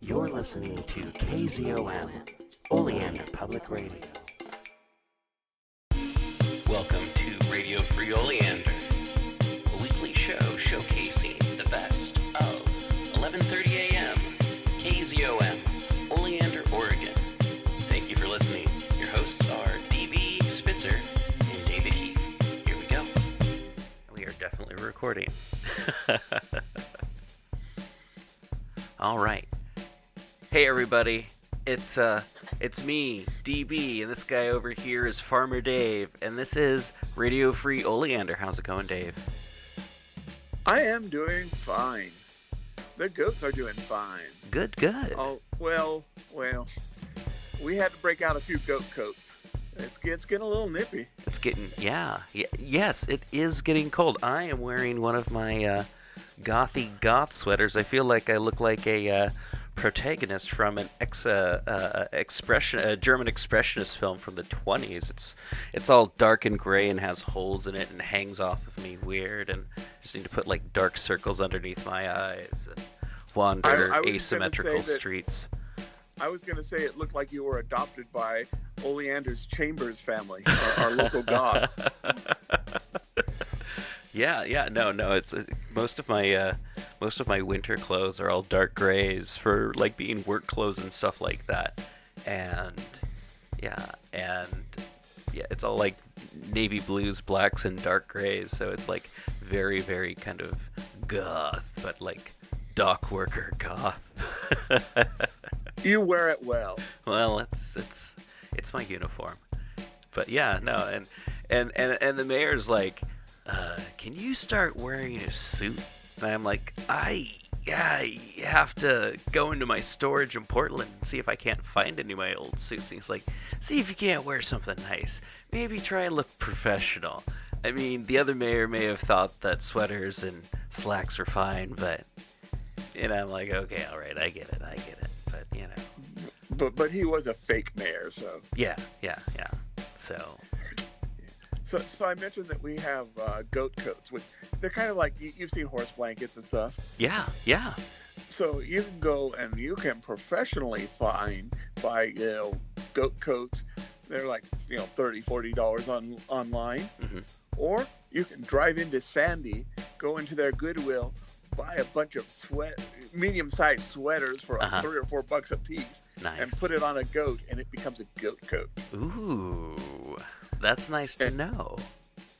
You're listening to KZOM, Oleander Public Radio. Welcome to Radio Free Oleander, a weekly show showcasing the best of 11:30 a.m. KZOM, Oleander, Oregon. Thank you for listening. Your hosts are DB Spitzer and David Heath. Here we go. We are definitely recording. All right. Hey everybody. It's uh it's me, DB, and this guy over here is Farmer Dave, and this is Radio Free Oleander. How's it going, Dave? I am doing fine. The goats are doing fine. Good, good. Oh, well, well, we had to break out a few goat coats. It's, it's getting a little nippy. It's getting yeah, yes, it is getting cold. I am wearing one of my uh, gothy goth sweaters. I feel like I look like a uh, protagonist from an ex uh, uh, expression a German expressionist film from the 20s. It's it's all dark and gray and has holes in it and hangs off of me weird and just need to put like dark circles underneath my eyes and wander I- I asymmetrical streets. I was going to say it looked like you were adopted by Oleander's Chambers family, our, our local goths. Yeah, yeah, no, no. It's uh, most of my uh, most of my winter clothes are all dark grays for like being work clothes and stuff like that, and yeah, and yeah, it's all like navy blues, blacks, and dark grays. So it's like very, very kind of goth, but like dock worker goth. You wear it well. well, it's it's it's my uniform. But yeah, no, and and and and the mayor's like, uh, "Can you start wearing a suit?" And I'm like, "I yeah, I have to go into my storage in Portland and see if I can't find any of my old suits." And he's like, "See if you can't wear something nice. Maybe try and look professional." I mean, the other mayor may have thought that sweaters and slacks were fine, but you know, I'm like, okay, all right, I get it, I get it. But you know. But but he was a fake mayor, so Yeah, yeah, yeah. So, so so I mentioned that we have uh, goat coats, which they're kind of like you, you've seen horse blankets and stuff. yeah, yeah. So you can go and you can professionally find buy you know goat coats. They're like you know 30 40 dollars on online, Mhm. or you can drive into Sandy, go into their Goodwill, buy a bunch of sweat medium sized sweaters for Uh-huh. three or four bucks a piece, Nice. and put it on a goat, and it becomes a goat coat. Ooh, that's nice to And- know.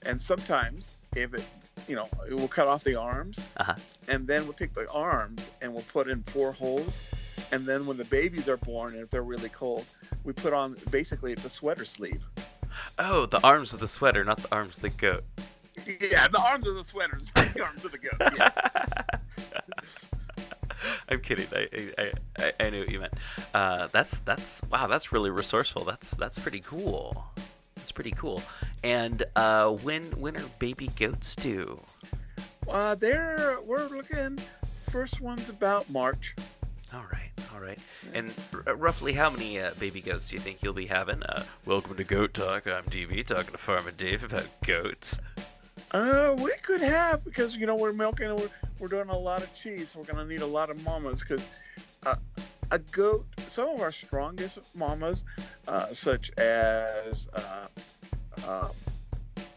And sometimes if it you know it will cut off the arms, Uh-huh. and then we'll take the arms and we'll put in four holes and then when the babies are born and if they're really cold we put on basically it's a sweater sleeve Oh, the arms of the sweater, not the arms of the goat. yeah the arms of the sweaters not the arms of the goat yes I'm kidding. I, I, I, I knew what you meant. Uh, that's that's wow. That's really resourceful. That's that's pretty cool. That's pretty cool. And uh, when when are baby goats due? uh, there we're looking first one's about march All right, all right. And r- roughly how many uh, baby goats do you think you'll be having? Uh, welcome to Goat Talk. I'm DB talking to Farmer Dave about goats. uh we could have because you know we're milking and we're, we're doing a lot of cheese we're going to need a lot of mamas because uh, a goat some of our strongest mamas uh, such as uh, um,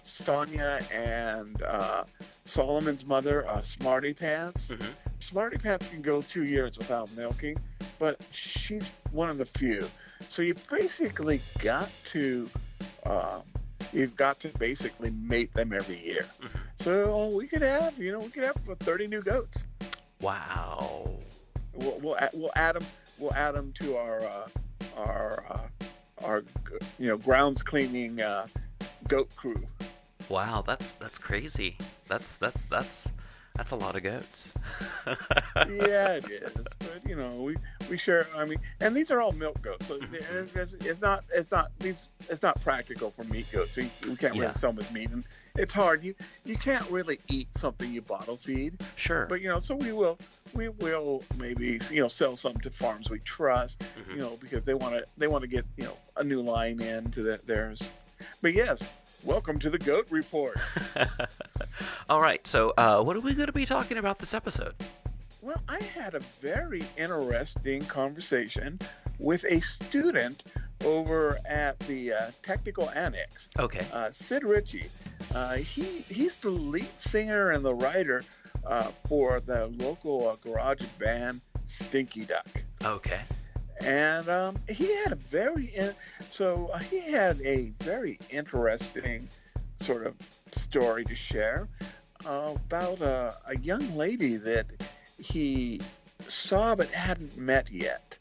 Sonia and uh, Solomon's mother, uh, Smarty Pants. Mhm. Smarty Pants can go two years without milking, but she's one of the few. So you basically got to, um, you've got to basically mate them every year. Mhm. So we could have, you know, we could have 30 new goats. Wow. We'll, we'll, we'll add them. We'll add them to our uh, our uh, our you know grounds cleaning uh, goat crew. Wow, that's that's crazy. That's that's that's that's a lot of goats. yeah, it is. But you know, we we share. I mean, and these are all milk goats, so it's, it's, it's not it's not these it's not practical for meat goats. You, we can't Yeah. really sell them as meat, and it's hard. You you can't really eat something you bottle feed. Sure. But you know, so we will we will maybe you know sell some to farms we trust. Mhm. You know, because they want to they want to get you know a new line in to the, theirs. But yes, welcome to the Goat Report. All right. So, uh, what are we going to be talking about this episode? well, I had a very interesting conversation with a student over at the uh, Technical Annex. Okay. Uh, Sid Ritchie. Uh, he he's the lead singer and the writer uh, for the local uh, garage band Stinky Duck. Okay. And um, he had a very in- so uh, he had a very interesting sort of story to share uh, about a, a young lady that he saw but hadn't met yet,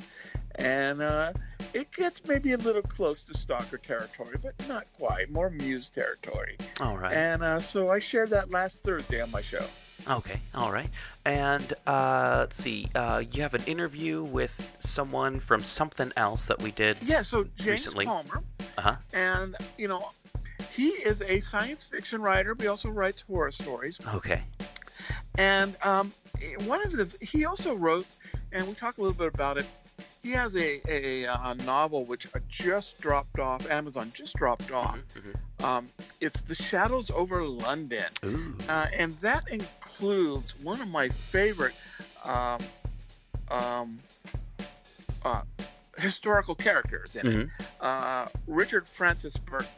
and uh, it gets maybe a little close to stalker territory, but not quite. More muse territory. All right. And uh, so I shared that last Thursday on my show. Okay, all right. And uh, let's see, uh, you have an interview with someone from something else that we did. Yeah. So James Recently. Palmer. Uh huh. and you know he is a science fiction writer but he also writes horror stories Okay. and um, one of the he also wrote and we talked a little bit about it he has a, a, a novel which just dropped off amazon just dropped off Mhm, um, it's the shadows over london. Uh, and that includes one of my favorite um, um, uh, historical characters in it Mhm. uh, Richard Francis Burton.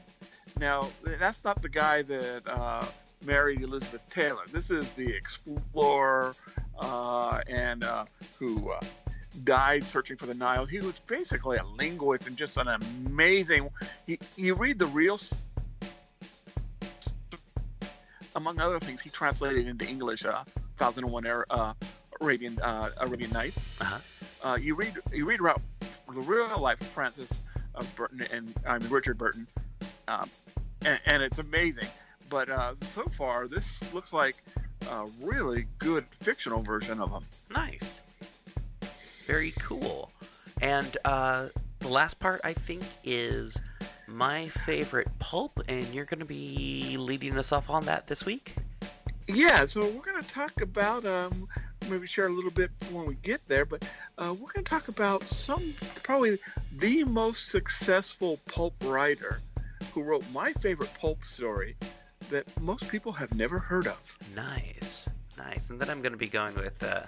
Now, that's not the guy that uh, married Elizabeth Taylor. This is the explorer uh, and uh, who died searching for the Nile. He was basically a linguist and just an amazing. He, you read the real. Among other things, he translated into English uh, "Thousand and One Ar- uh, Arabian uh, Arabian Nights." Uh-huh. Uh, you read you read about the real life of Francis uh, Burton and I mean Richard Burton, um, and, and it's amazing. But uh, so far, this looks like a really good fictional version of him. Nice. Very cool. And uh, the last part, I think, is my favorite pulp, and you're going to be leading us off on that this week. Yeah, so we're going to talk about um, maybe share a little bit when we get there, but uh, we're going to talk about some probably the most successful pulp writer who wrote my favorite pulp story that most people have never heard of. Nice. Nice. And then I'm going to be going with uh,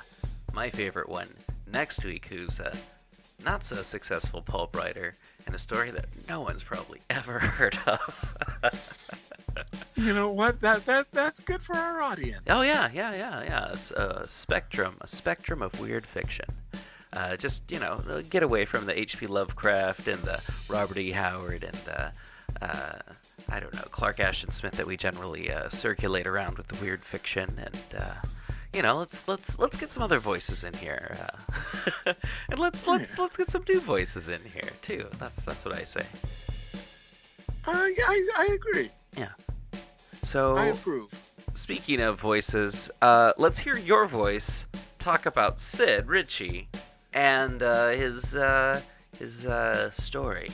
my favorite one next week, who's a not so successful pulp writer, and a story that no one's probably ever heard of. You know what? That that that's good for our audience. Oh yeah, yeah, yeah, yeah. It's a spectrum, a spectrum of weird fiction. Uh, just you know, get away from the H.P. Lovecraft and the Robert E. Howard and the uh, I don't know Clark Ashton Smith that we generally uh, circulate around with the weird fiction, and uh, you know, let's let's let's get some other voices in here, uh, and let's let's let's get some new voices in here too. That's that's what I say. Uh, yeah, I, I agree. Yeah. So I approve. Speaking of voices, uh, let's hear your voice talk about Sid Ritchie and uh, his uh, his uh, story.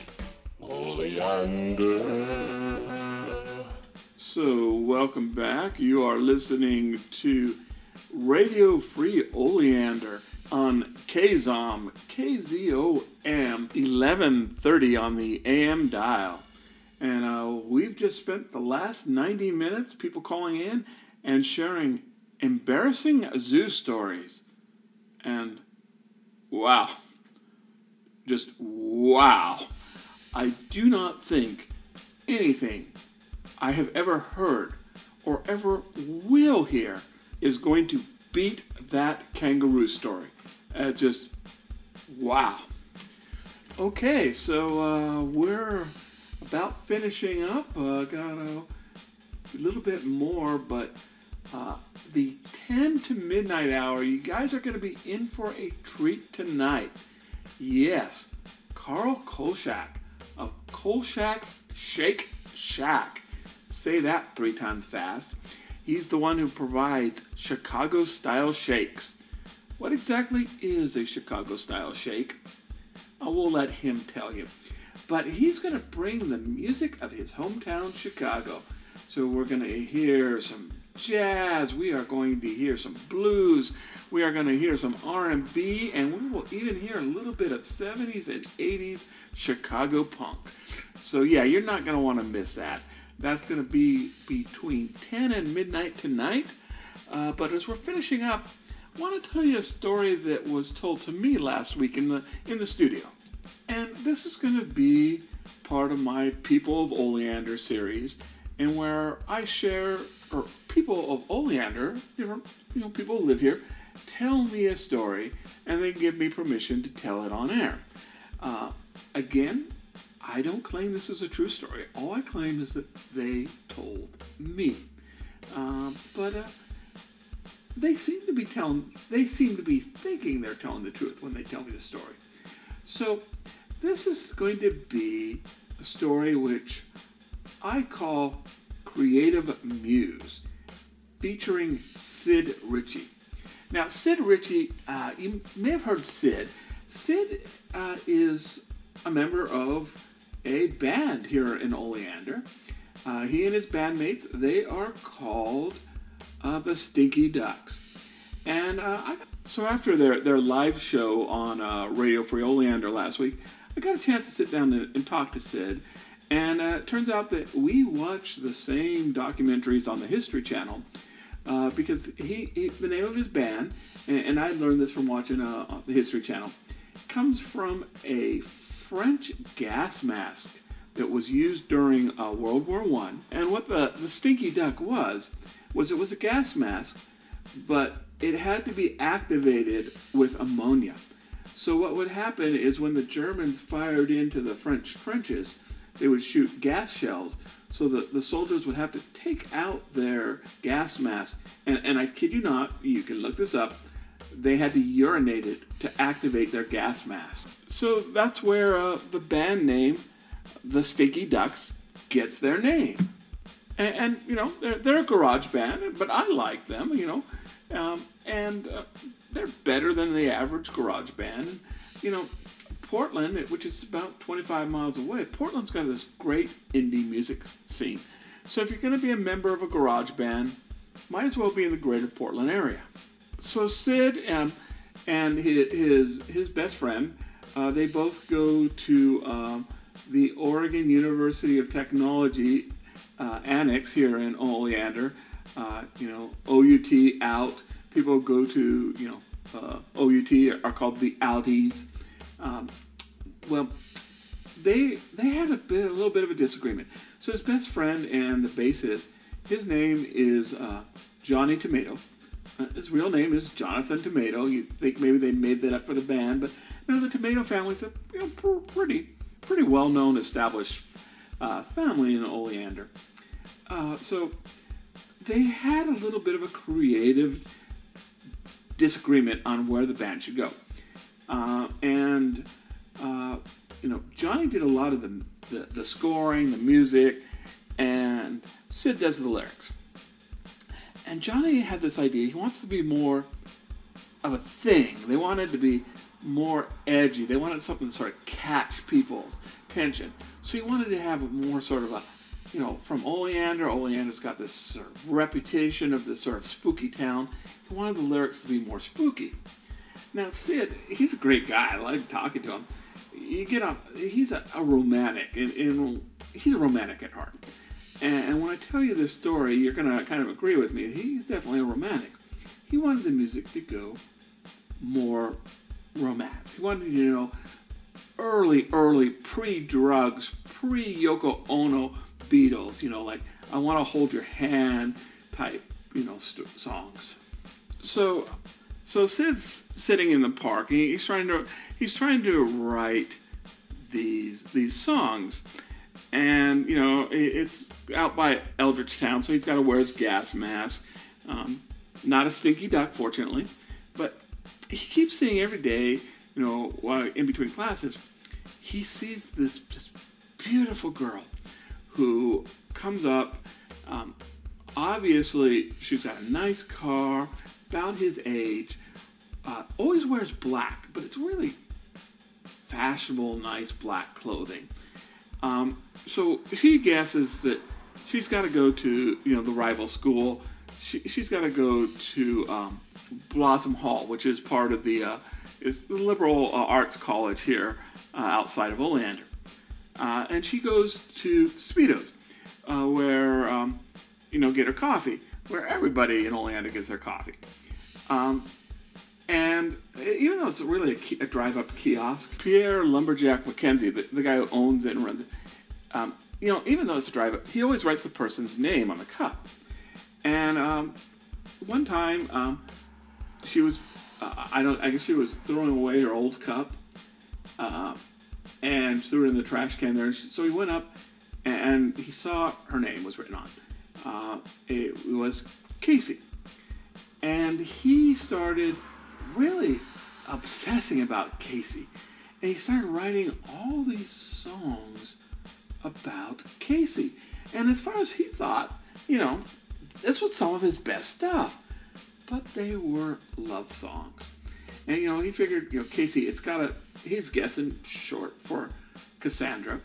So, welcome back. You are listening to Radio Free Oleander on KZOM, KZOM 1130 on the AM dial. And uh, we've just spent the last 90 minutes, people calling in and sharing embarrassing zoo stories. And wow, just wow. I do not think anything I have ever heard or ever will hear is going to beat that kangaroo story. Uh, just wow. Okay, so uh, we're about finishing up. Uh, got a, little bit more, but uh, the 10 to midnight hour, you guys are going to be in for a treat tonight. Yes, Carl Kolchak of Kolchak Shake Shack. Say that three times fast. He's the one who provides Chicago style shakes. What exactly is a Chicago style shake? I will let him tell you. But he's going to bring the music of his hometown, Chicago. So we're going to hear some jazz. We are going to hear some blues. We are going to hear some R&B, and we will even hear a little bit of 70s and 80s Chicago punk. So yeah, you're not going to want to miss that. That's going to be between 10 and midnight tonight. Uh, but as we're finishing up, I want to tell you a story that was told to me last week in the in the studio, and this is going to be part of my People of Oleander series, and where I share or people of Oleander, you know, you know, people who live here, tell me a story, and they give me permission to tell it on air. Uh, again, I don't claim this is a true story. All I claim is that they told me. Um, but uh, they seem to be telling, they seem to be thinking they're telling the truth when they tell me the story. So this is going to be a story which I call Creative Muse, featuring Sid Ritchie. Now, Sid Ritchie, uh, you may have heard Sid. Sid uh, is a member of a band here in Oleander. Uh, he and his bandmates, they are called uh, the Stinky Ducks. And uh, I, so after their, their live show on uh, Radio Free Oleander last week, I got a chance to sit down and, talk to Sid. And uh, it turns out that we watch the same documentaries on the History Channel uh, because he, he, the name of his band, and, and I learned this from watching the History Channel, comes from a French gas mask that was used during uh, World War One. And what the, the Stinky Duck was, was it was a gas mask, but it had to be activated with ammonia. So what would happen is when the Germans fired into the French trenches, they would shoot gas shells so that the soldiers would have to take out their gas mask. And, and I kid you not, you can look this up, they had to urinate it to activate their gas mask. So that's where uh, the band name, the Stinky Ducks, gets their name. And, and, you know, they're, they're a garage band, but I like them, you know. Um, and uh, they're better than the average garage band. You know, Portland, which is about 25 miles away, Portland's got this great indie music scene. So if you're going to be a member of a garage band, might as well be in the greater Portland area. So Sid and and his his, best friend, uh, they both go to um, the Oregon University of Technology uh, annex here in Oleander. Uh, you know, OUT out. People go to you know uh, OUT are called the Outies. Um, well, they they had a, bit, a little bit of a disagreement. So his best friend and the bassist, his name is uh, Johnny Tomato. His real name is Jonathan Tomato. You think maybe they made that up for the band, but know the Tomato family's a you know, pr- pretty pretty well known established uh, family in Oleander. Uh, so they had a little bit of a creative disagreement on where the band should go. Uh, and uh, you know, Johnny did a lot of the, the, the scoring, the music, and Sid does the lyrics. And Johnny had this idea. He wants to be more of a thing. They wanted to be more edgy. They wanted something to sort of catch people's attention. So he wanted to have a more sort of a, you know, from Oleander. Oleander's got this sort of reputation of this sort of spooky town. He wanted the lyrics to be more spooky. Now Sid, he's a great guy. I like talking to him. You get up. He's a, a romantic, and, and, he's a romantic at heart. And, and when I tell you this story, you're gonna kind of agree with me. He's definitely a romantic. He wanted the music to go more romance. He wanted you know early, early pre-drugs, pre-Yoko Ono Beatles. You know, like I want to hold your hand type, you know, st- songs. So so Sid's sitting in the park. And he's trying to he's trying to write these these songs, and you know it's out by Eldridgetown, so he's got to wear his gas mask. Um, not a stinky duck, fortunately, but he keeps seeing every day. You know, while in between classes, he sees this beautiful girl who comes up. Um, obviously, she's got a nice car, about his age, uh, always wears black, but it's really fashionable, nice black clothing. Um, so he guesses that she's got to go to you know the rival school. She, she's got to go to um, Blossom Hall, which is part of the uh, is the liberal uh, arts college here uh, outside of Oleander. Uh, and she goes to Speedos, uh, where um, you know get her coffee, where everybody in Oleander gets their coffee. Um, And even though it's really a, a drive-up kiosk, Pierre Lumberjack McKenzie, the, the guy who owns it and runs it, um, you know, even though it's a drive-up, he always writes the person's name on the cup. And um, one time, um, she was, uh, I don't, I guess she was throwing away her old cup, uh, and threw it in the trash can there. So he went up, and he saw her name was written on. Uh, it was Casey, and he started really obsessing about Casey. And he started writing all these songs about Casey. And as far as he thought, you know, this was some of his best stuff. But they were love songs. And, you know, he figured, you know, Casey, it's got a, he's guessing short for Cassandra.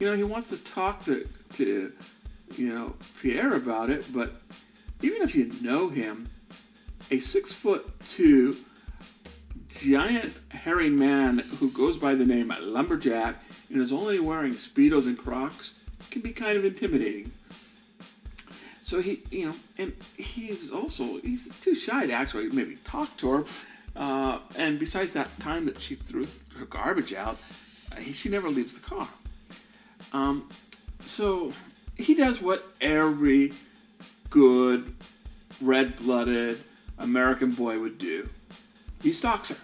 You know, he wants to talk to, to you know, Pierre about it, but even if you know him, a six foot two giant hairy man who goes by the name Lumberjack and is only wearing Speedos and Crocs can be kind of intimidating. So he, you know, and he's also, he's too shy to actually maybe talk to her. Uh, and besides that time that she threw her garbage out, uh, he, she never leaves the car. Um, so he does what every good, red blooded American boy would do he stalks her.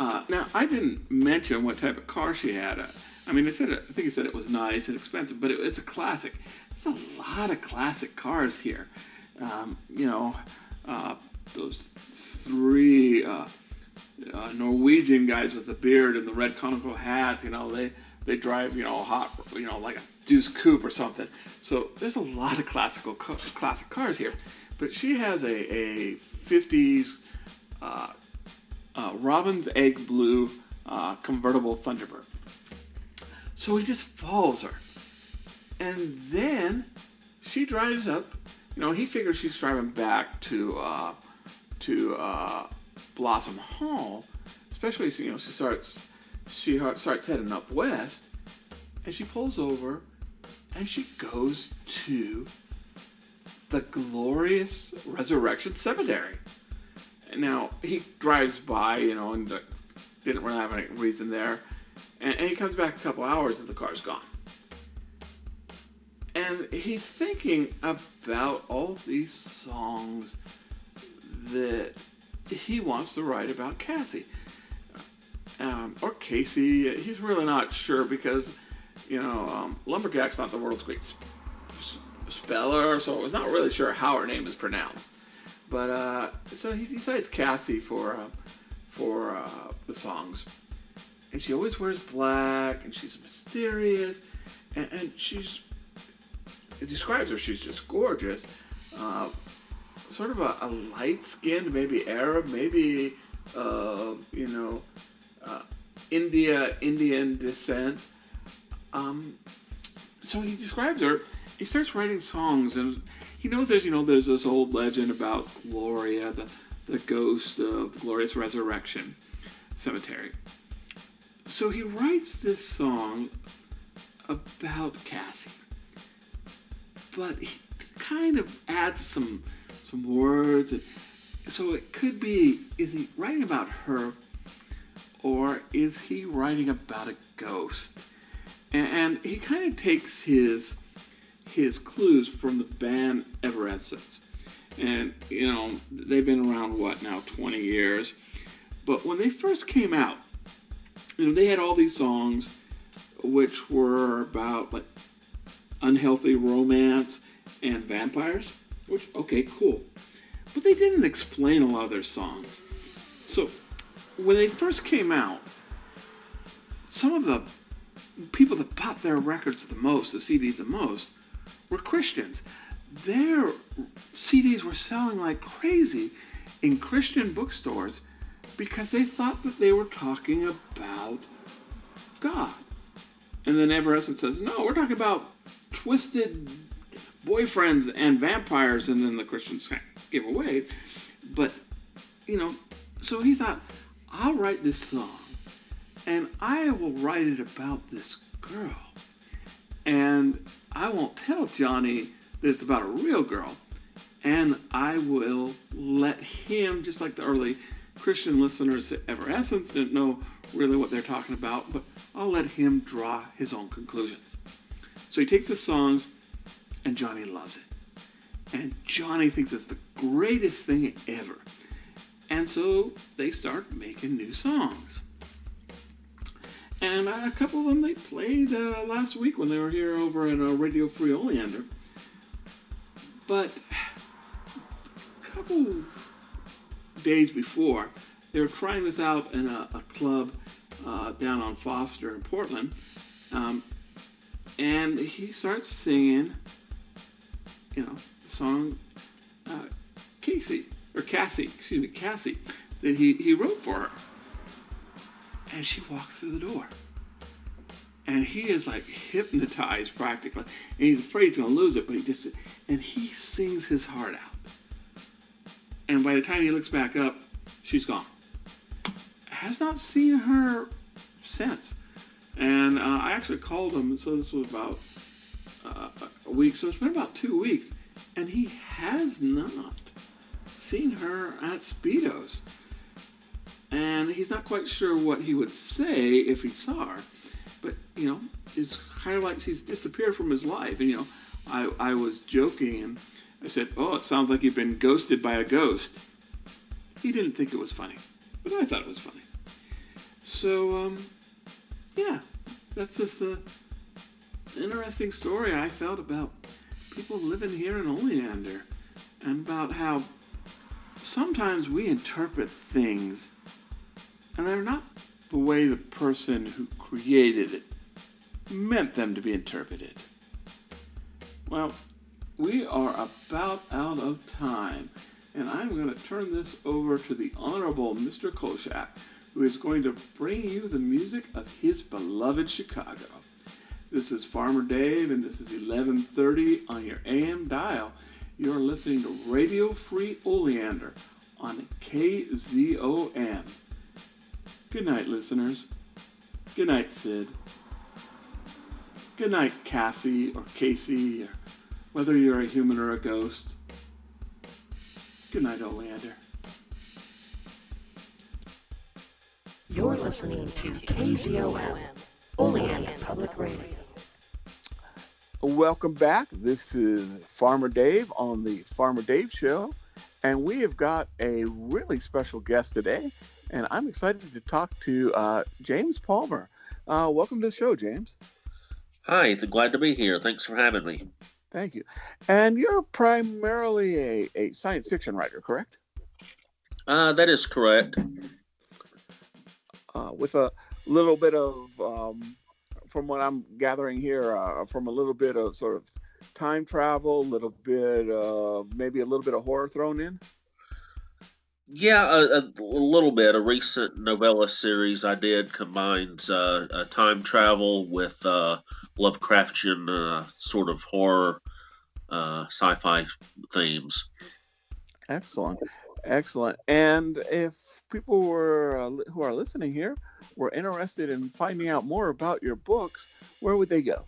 Uh, now, I didn't mention what type of car she had. Uh, I mean, it said it, I think it said it was nice and expensive, but it, it's a classic. There's a lot of classic cars here. Um, you know, uh, those three uh, uh, Norwegian guys with the beard and the red conical hats. You know, they they drive you know hot you know like a Deuce Coupe or something. So there's a lot of classical classic cars here, but she has a a 50s uh, Robin's Egg Blue uh, convertible Thunderbird. So he just follows her. And then she drives up. You know, he figures she's driving back to uh, to uh, Blossom Hall, especially you know she starts she starts heading up west, and she pulls over, and she goes to the glorious Resurrection Cemetery. Now he drives by, you know, and the, didn't really have any reason there, and, and he comes back a couple hours and the car's gone. And he's thinking about all these songs that he wants to write about Cassie. Um, or Casey. He's really not sure because, you know, um, Lumberjack's not the world's great sp- speller, so he's not really sure how her name is pronounced. But uh, so he decides Cassie for uh, for uh, the songs, and she always wears black, and she's mysterious, and, and she's it describes her. She's just gorgeous, uh, sort of a, a light-skinned, maybe Arab, maybe uh, you know uh, India Indian descent. Um, so he describes her. He starts writing songs and he knows there's you know there's this old legend about Gloria, the the ghost of Gloria's resurrection cemetery. So he writes this song about Cassie, but he kind of adds some some words. And, so it could be: is he writing about her, or is he writing about a ghost? And, and he kind of takes his his clues from the band Evanescence. And, you know, they've been around, what, now, 20 years. But when they first came out, you know, they had all these songs which were about, like, unhealthy romance and vampires, which, okay, cool. But they didn't explain a lot of their songs. So, when they first came out, some of the people that bought their records the most, the CDs the most, were Christians. Their CDs were selling like crazy in Christian bookstores because they thought that they were talking about God. And then Evanescence says, no, we're talking about twisted boyfriends and vampires, and then the Christians give away. But, you know, so he thought, I'll write this song, and I will write it about this girl and I won't tell Johnny that it's about a real girl. And I will let him, just like the early Christian listeners at Evanescence didn't know really what they're talking about, but I'll let him draw his own conclusions. So he takes the songs, and Johnny loves it. And Johnny thinks it's the greatest thing ever. And so they start making new songs. And a couple of them they played uh, last week when they were here over at uh, Radio Free Oleander. But a couple days before, they were trying this out in a, a club uh, down on Foster in Portland. Um, and he starts singing, you know, the song uh, Casey, or Cassie, excuse me, Cassie, that he, he wrote for her. And she walks through the door. And he is like hypnotized practically. And he's afraid he's going to lose it, but he just, and he sings his heart out. And by the time he looks back up, she's gone. Has not seen her since. And uh, I actually called him, so this was about uh, a week, so it's been about two weeks, and he has not seen her at Speedos. And he's not quite sure what he would say if he saw her. But, you know, it's kind of like she's disappeared from his life. And, you know, I, I was joking and I said, Oh, it sounds like you've been ghosted by a ghost. He didn't think it was funny, but I thought it was funny. So, um, yeah, that's just a interesting story I felt about people living here in Oleander and about how sometimes we interpret things and they're not the way the person who created it meant them to be interpreted. Well, we are about out of time, and I'm going to turn this over to the Honorable Mr. Kolchak who is going to bring you the music of his beloved Chicago. This is Farmer Dave, and this is 1130 on your AM dial. You're listening to Radio Free Oleander on KZOM. Good night, listeners. Good night, Sid. Good night, Cassie or Casey, or whether you're a human or a ghost. Good night, Oleander. You're listening to KZOM, Oleander Public Radio. Welcome back. This is Farmer Dave on the Farmer Dave Show, and we have got a really special guest today, and I'm excited to talk to uh, James Palmer. Uh, welcome to the show, James. Hi, glad to be here. Thanks for having me. Thank you. And you're primarily a, a science fiction writer, correct? Uh, that is correct uh, with a little bit of, um, from what I'm gathering here, uh, from a little bit of sort of time travel, a little bit, uh, maybe a little bit of horror thrown in. Yeah, a, a, little bit. A recent novella series I did combines uh, time travel with uh, Lovecraftian uh, sort of horror, uh, sci-fi themes. Excellent, excellent. And if people were uh, who are listening here were interested in finding out more about your books, where would they go?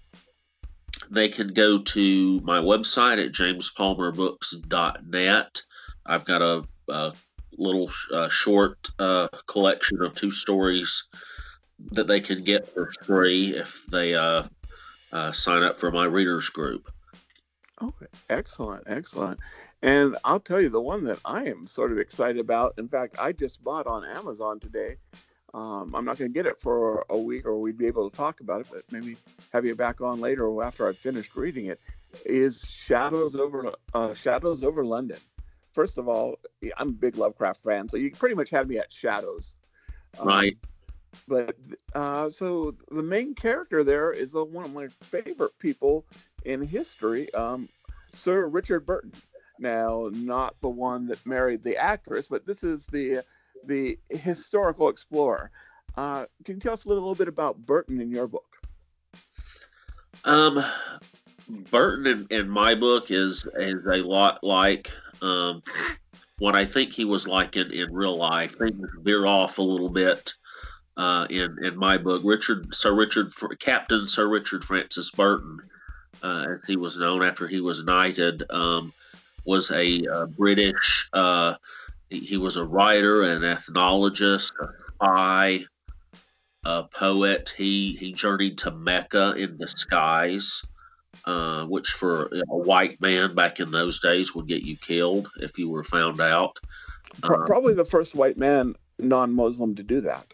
They can go to my website at jamespalmerbooks.net. I've got a, a little uh, short uh, collection of two stories that they can get for free if they uh, uh, sign up for my readers group. Okay, excellent, excellent. And I'll tell you the one that I am sort of excited about. In fact, I just bought on Amazon today. Um, I'm not going to get it for a week, or we'd be able to talk about it, but maybe have you back on later or after I've finished reading it. Is Shadows over uh, Shadows over London? First of all, I'm a big Lovecraft fan, so you pretty much had me at Shadows. Um, right. But uh, so the main character there is the one of my favorite people in history, um, Sir Richard Burton. Now, not the one that married the actress, but this is the the historical explorer. Uh, can you tell us a little, little bit about Burton in your book? Um, Burton in, in my book is is a lot like um, what I think he was like in, in real life. Things veer off a little bit uh, in in my book. Richard Sir Richard Captain Sir Richard Francis Burton, uh, as he was known after he was knighted. Um, was a uh, British. Uh, he, he was a writer, an ethnologist, a spy, a poet. He he journeyed to Mecca in disguise, uh, which for a white man back in those days would get you killed if you were found out. Pro- Um, probably the first white man, non-Muslim, to do that.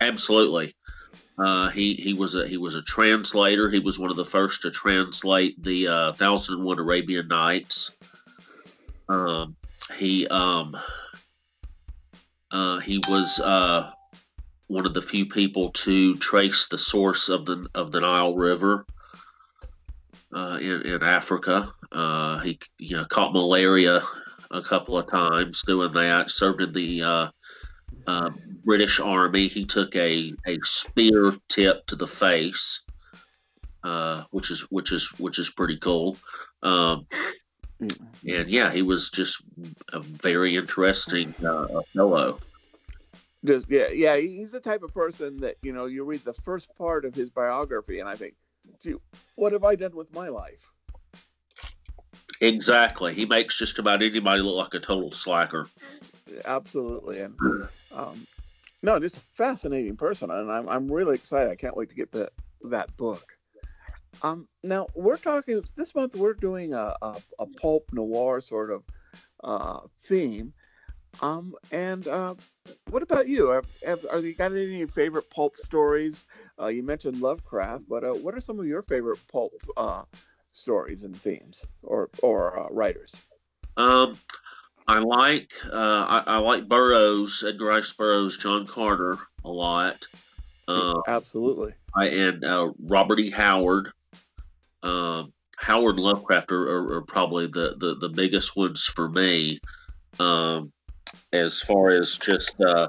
Absolutely. Uh, he he was a he was a translator. He was one of the first to translate the uh, Thousand and One Arabian Nights. Um, he um, uh, he was uh, one of the few people to trace the source of the of the Nile River uh, in in Africa. Uh, he you know caught malaria a couple of times doing that. Served in the uh, uh, British Army. He took a, a spear tip to the face, uh, which is which is which is pretty cool. Um, and yeah, he was just a very interesting uh, fellow. Just yeah, yeah. He's the type of person that you know you read the first part of his biography, and I think, gee, what have I done with my life? Exactly, he makes just about anybody look like a total slacker. Absolutely, and um, no, just a fascinating person, and I'm I'm really excited. I can't wait to get that that book. Um, now we're talking this month. We're doing a a, a pulp noir sort of uh, theme. Um, and uh, what about you? Have, have, are you got any favorite pulp stories? Uh, you mentioned Lovecraft, but uh, what are some of your favorite pulp uh, stories and themes or or uh, writers? Um, I like uh, I, I like Burroughs, Edgar Rice Burroughs, John Carter a lot. Uh, Absolutely. I, and uh, Robert E. Howard. Um, Howard and Lovecraft are, are, are probably the, the, the biggest ones for me. Um, as far as just uh,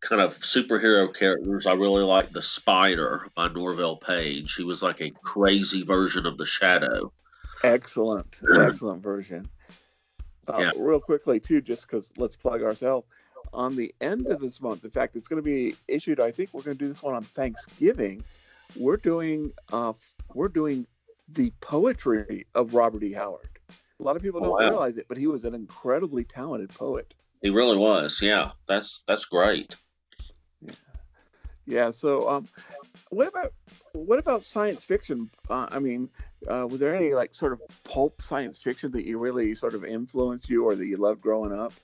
kind of superhero characters, I really like The Spider by Norvell Page. He was like a crazy version of the Shadow. Excellent, excellent version. Uh, Yeah. Real quickly, too, just because let's plug ourselves. On the end of this month, in fact, it's going to be issued. I think we're going to do this one on Thanksgiving. We're doing, uh, we're doing the poetry of Robert E. Howard. A lot of people don't Oh, Wow. realize it, but he was an incredibly talented poet. He really was. Yeah, that's that's great. Yeah. So, um, what about what about science fiction? Uh, I mean, uh, was there any like sort of pulp science fiction that you really sort of influenced you or that you loved growing up?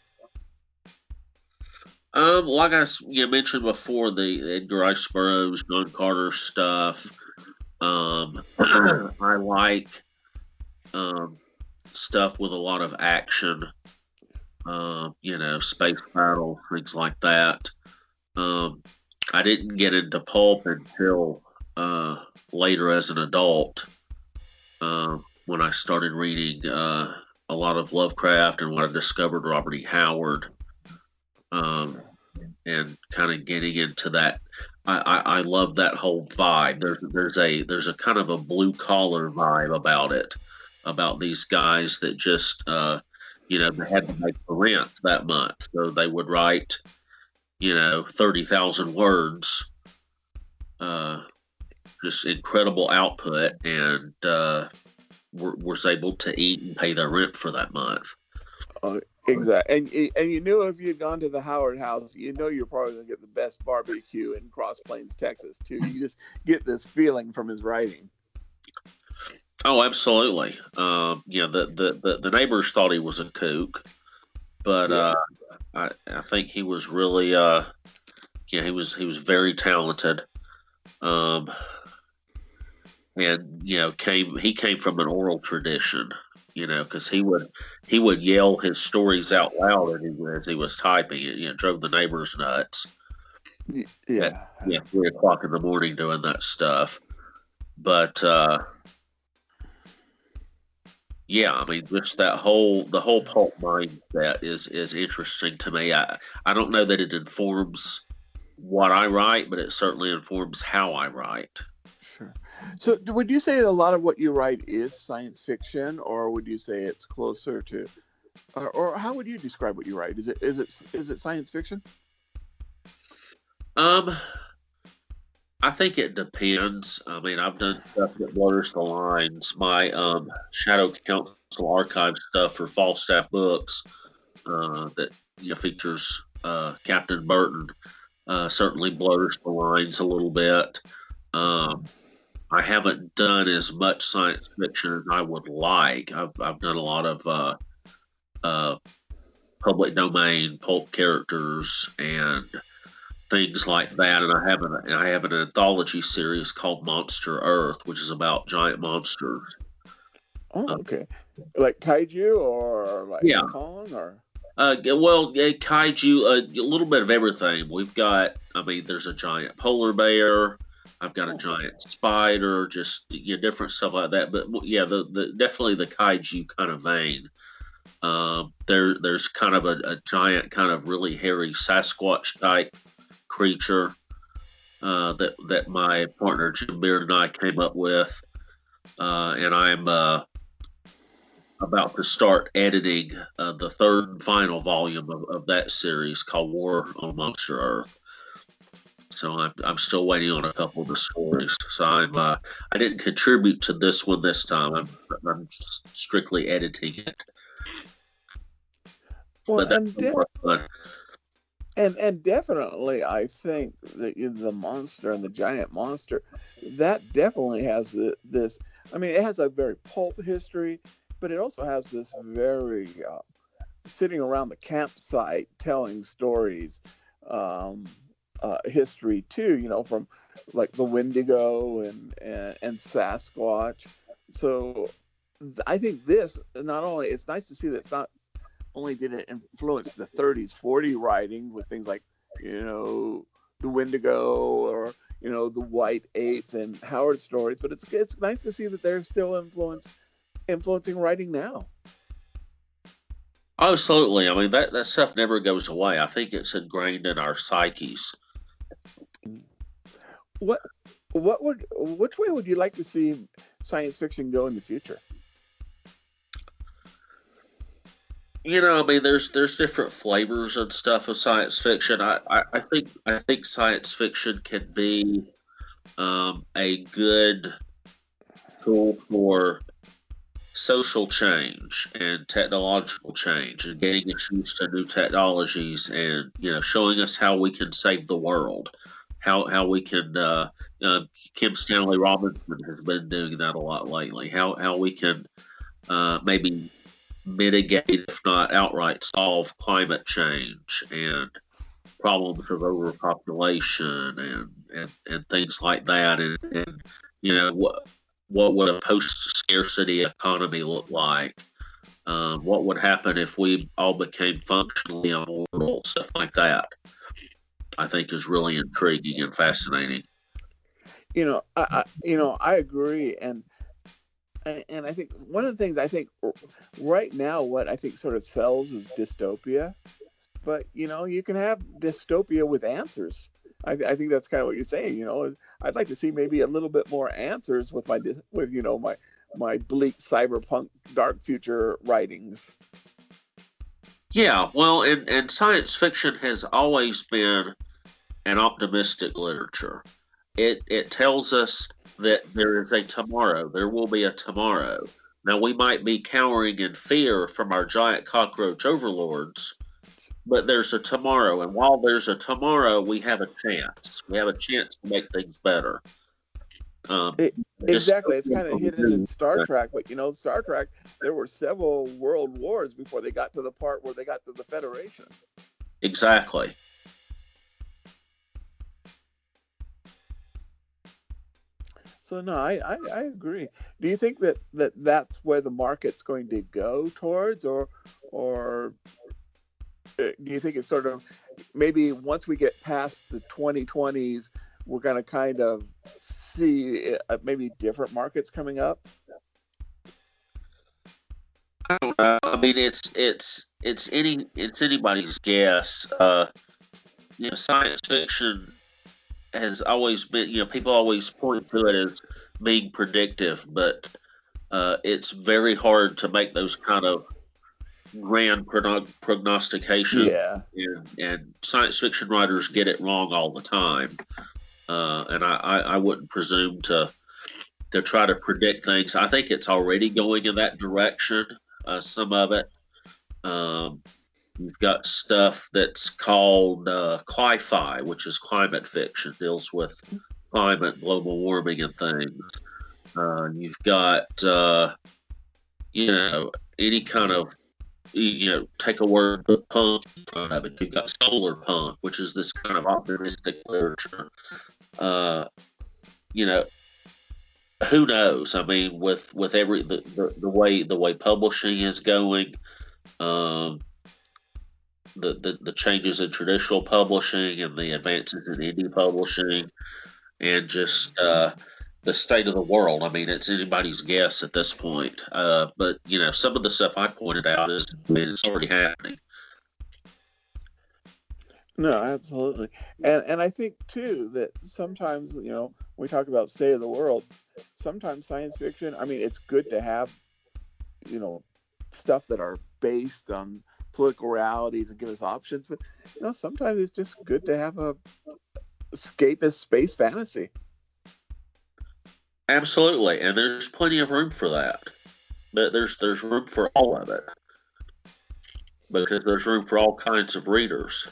Um, like I you mentioned before, the Edgar Rice Burroughs, John Carter stuff. Um, I like um, stuff with a lot of action. Um, you know, space battle, things like that. Um, I didn't get into pulp until uh, later as an adult um, when I started reading uh, a lot of Lovecraft and when I discovered Robert E. Howard um, and kind of getting into that. I, I, I love that whole vibe. There's there's a there's a kind of a blue collar vibe about it, about these guys that just uh, you know they had to make the rent that month, so they would write, you know, thirty thousand words, uh, just incredible output, and uh, were, was able to eat and pay their rent for that month. Exactly, and and you knew if you'd gone to the Howard House, you know you're probably gonna get the best barbecue in Cross Plains, Texas, too. You just get this feeling from his writing. Oh, absolutely. Um, you know, the, the, the, the neighbors thought he was a kook, but uh, I, I think he was really, uh, yeah, he was he was very talented. Um, and you know, came he came from an oral tradition, you know, because he would he would yell his stories out loud as he, as he was typing it. You know, drove the neighbors nuts Yeah, yeah, three o'clock in the morning doing that stuff. But uh, yeah, I mean, just that whole the whole pulp mindset is is interesting to me. I I don't know that it informs what I write, but it certainly informs how I write. sure. So, would you say a lot of what you write is science fiction, or would you say it's closer to, or, or how would you describe what you write? Is it is it is it science fiction? Um, I think it depends. I mean, I've done stuff that blurs the lines. My um, Shadow Council archive stuff for Falstaff Books uh, that you know, features uh, Captain Burton uh, certainly blurs the lines a little bit. Um, I haven't done as much science fiction as I would like. I've, I've done a lot of uh, uh, public domain pulp characters and things like that. And I have an I have an anthology series called Monster Earth, which is about giant monsters. Oh, okay. Like kaiju or like Yeah. Kong or Uh, well, yeah, kaiju, uh, a little bit of everything. We've got, I mean, there's a giant polar bear. I've got a giant spider, just you know, different stuff like that. But yeah, the, the definitely the kaiju kind of vein. Um, there, there's kind of a, a giant, kind of really hairy Sasquatch type creature uh, that that my partner Jim Beard and I came up with, uh, and I'm uh, about to start editing uh, the third and final volume of, of that series called War on Monster Earth. So I'm, I'm still waiting on a couple of the stories. So I'm uh, I didn't contribute to this one this time. I'm I'm strictly editing it. well, But that's and de- more fun. And and definitely, I think that the monster and the giant monster, that definitely has the, this. I mean, it has a very pulp history, but it also has this very uh, sitting around the campsite telling stories um, uh, history too. You know, from like the Wendigo and and, and Sasquatch. So I think this not only it's nice to see that it's not only did it influence the 30s 40 writing with things like you know the Wendigo or you know the White Apes and Howard stories, but it's it's nice to see that they're still influence influencing writing now. Oh, absolutely. I mean that, that stuff never goes away. I think it's ingrained in our psyches. What what would which way would you like to see science fiction go in the future? You know, I mean, there's there's different flavors and stuff of science fiction. I, I, I think I think science fiction can be um, a good tool for social change and technological change and getting us used to new technologies and you know showing us how we can save the world how how we can uh, uh, kim stanley robinson has been doing that a lot lately how how we can uh, maybe mitigate if not outright solve climate change and problems of overpopulation and and, and things like that and, and you know what what would a post scarcity economy look like? Um, what would happen if we all became functionally immortal? Stuff like that. I think is really intriguing and fascinating. you know I, I you know i agree and and i think one of the things i think right now what i think sort of sells is dystopia but you know you can have dystopia with answers i, I think that's kind of what you're saying you know i'd like to see maybe a little bit more answers with my with you know my my bleak cyberpunk dark future writings Yeah, well, and, and science fiction has always been an optimistic literature. It it tells us that there is a tomorrow. There will be a tomorrow. Now we might be cowering in fear from our giant cockroach overlords, but there's a tomorrow, and while there's a tomorrow, we have a chance. We have a chance to make things better. Um, It- exactly it's kind of hidden in star trek but you know star trek there were several world wars before they got to the part where they got to the federation Exactly. So no, I, I, I agree. Do you think that, that that's where the market's going to go towards, or or uh, do you think it's sort of maybe once we get past the 2020s, we're going to kind of see uh, maybe different markets coming up? I don't know. I mean, it's it's it's any it's anybody's guess. Uh, you know, science fiction has always been. You know, people always point to it as being predictive, but uh, it's very hard to make those kind of grand progno- prognostications. Yeah, and, and science fiction writers get it wrong all the time. Uh, and I, I, I wouldn't presume to to try to predict things. I think it's already going in that direction. Uh, some of it, um, You've got stuff that's called uh, cli-fi, which is climate fiction, deals with climate, global warming, and things. Uh, you've got, uh, you know, any kind of, you know, take a word, put punk it. You've got solar punk, which is this kind of optimistic literature. Uh, you know, who knows? I mean, with with every the, the, the way the way publishing is going, um, the, the the changes in traditional publishing and the advances in indie publishing, and just uh, the state of the world. I mean, it's anybody's guess at this point. Uh, but you know, some of the stuff I pointed out is it's already happening. No, absolutely, and and I think too that sometimes you know we talk about state of the world. Sometimes science fiction. I mean, it's good to have you know stuff that are based on political realities and give us options, but you know sometimes it's just good to have a escapist space fantasy. Absolutely, and there's plenty of room for that. But there's there's room for all of it because there's room for all kinds of readers.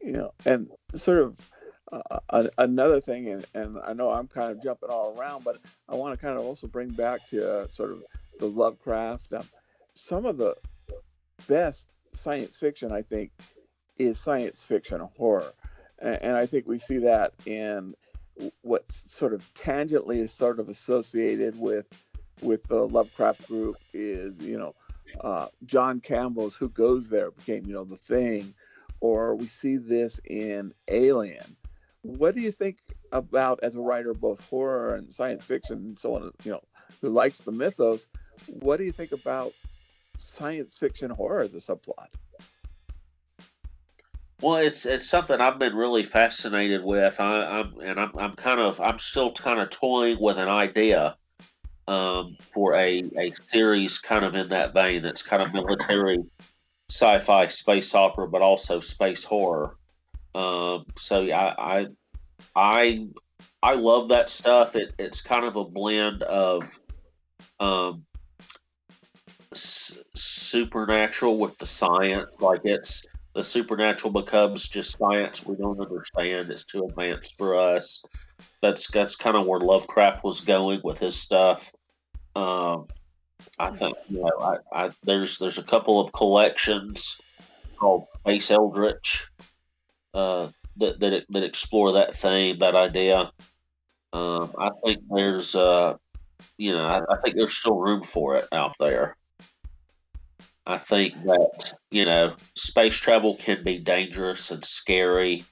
You know, and sort of uh, another thing, and, and I know I'm kind of jumping all around, but I want to kind of also bring back to uh, sort of the Lovecraft. Um, some of the best science fiction, I think, is science fiction horror, and, I think we see that in what's sort of tangentially is sort of associated with with the Lovecraft group is you know uh, John Campbell's Who Goes There became you know the thing, or we see this in Alien. What do you think about as a writer both horror and science fiction and so on? You know, who likes the mythos? What do you think about science fiction horror as a subplot? Well, it's it's something I've been really fascinated with. I, am and I'm I'm kind of I'm still kind of toying with an idea um, for a a series kind of in that vein. That's kind of military sci-fi space opera, but also space horror. Um, so yeah, I, I I I love that stuff. It it's kind of a blend of um, supernatural with the science. Like it's the supernatural becomes just science we don't understand. It's too advanced for us. That's that's kind of where Lovecraft was going with his stuff. Um, I think you know, I, I, there's there's a couple of collections called Space Eldritch uh, that that that explore that theme, that idea. Um, I think there's uh, you know, I, I think there's still room for it out there. I think that, you know, space travel can be dangerous and scary.